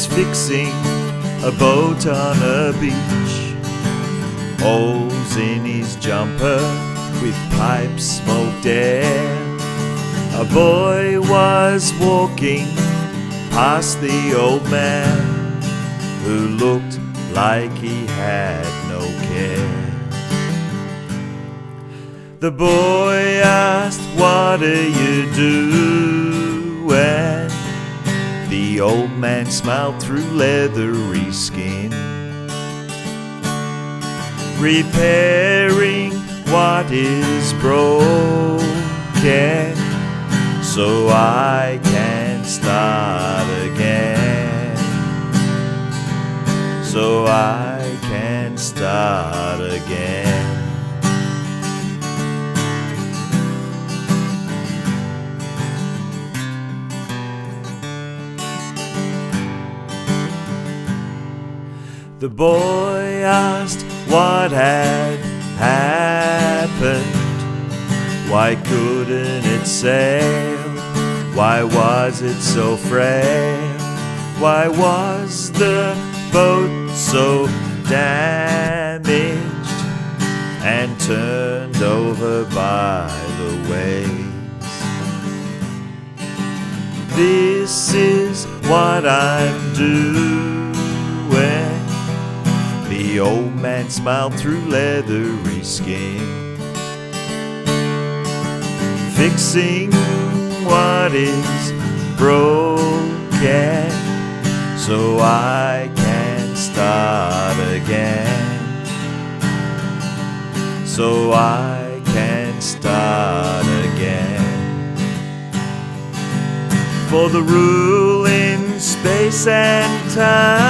He's fixing a boat on a beach. Holes in his jumper with pipe smoked air. A boy was walking past the old man who looked like he had no care. The boy asked, What are you doing? The old man smiled through leathery skin. Repairing what is broken so I can start again. So I can start again. The boy asked what had happened. Why couldn't it sail? Why was it so frail? Why was the boat so damaged and turned over by the waves? This is what I'm doing. The old man smiled through leathery skin. Fixing what is broken so I can start again. So I can start again. For the rule in space and time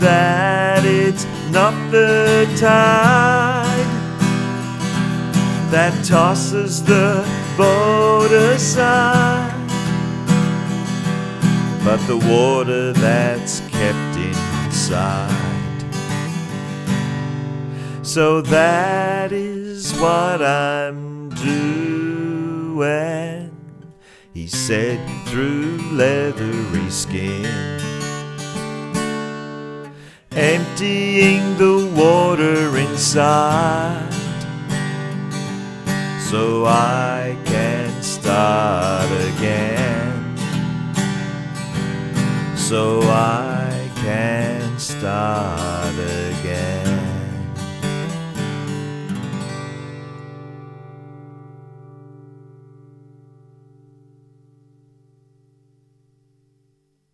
that it's not the tide that tosses the boat aside, but the water that's kept inside. So that is what I'm doing, he said through leathery skin emptying the water inside so I can start again. So I can start again.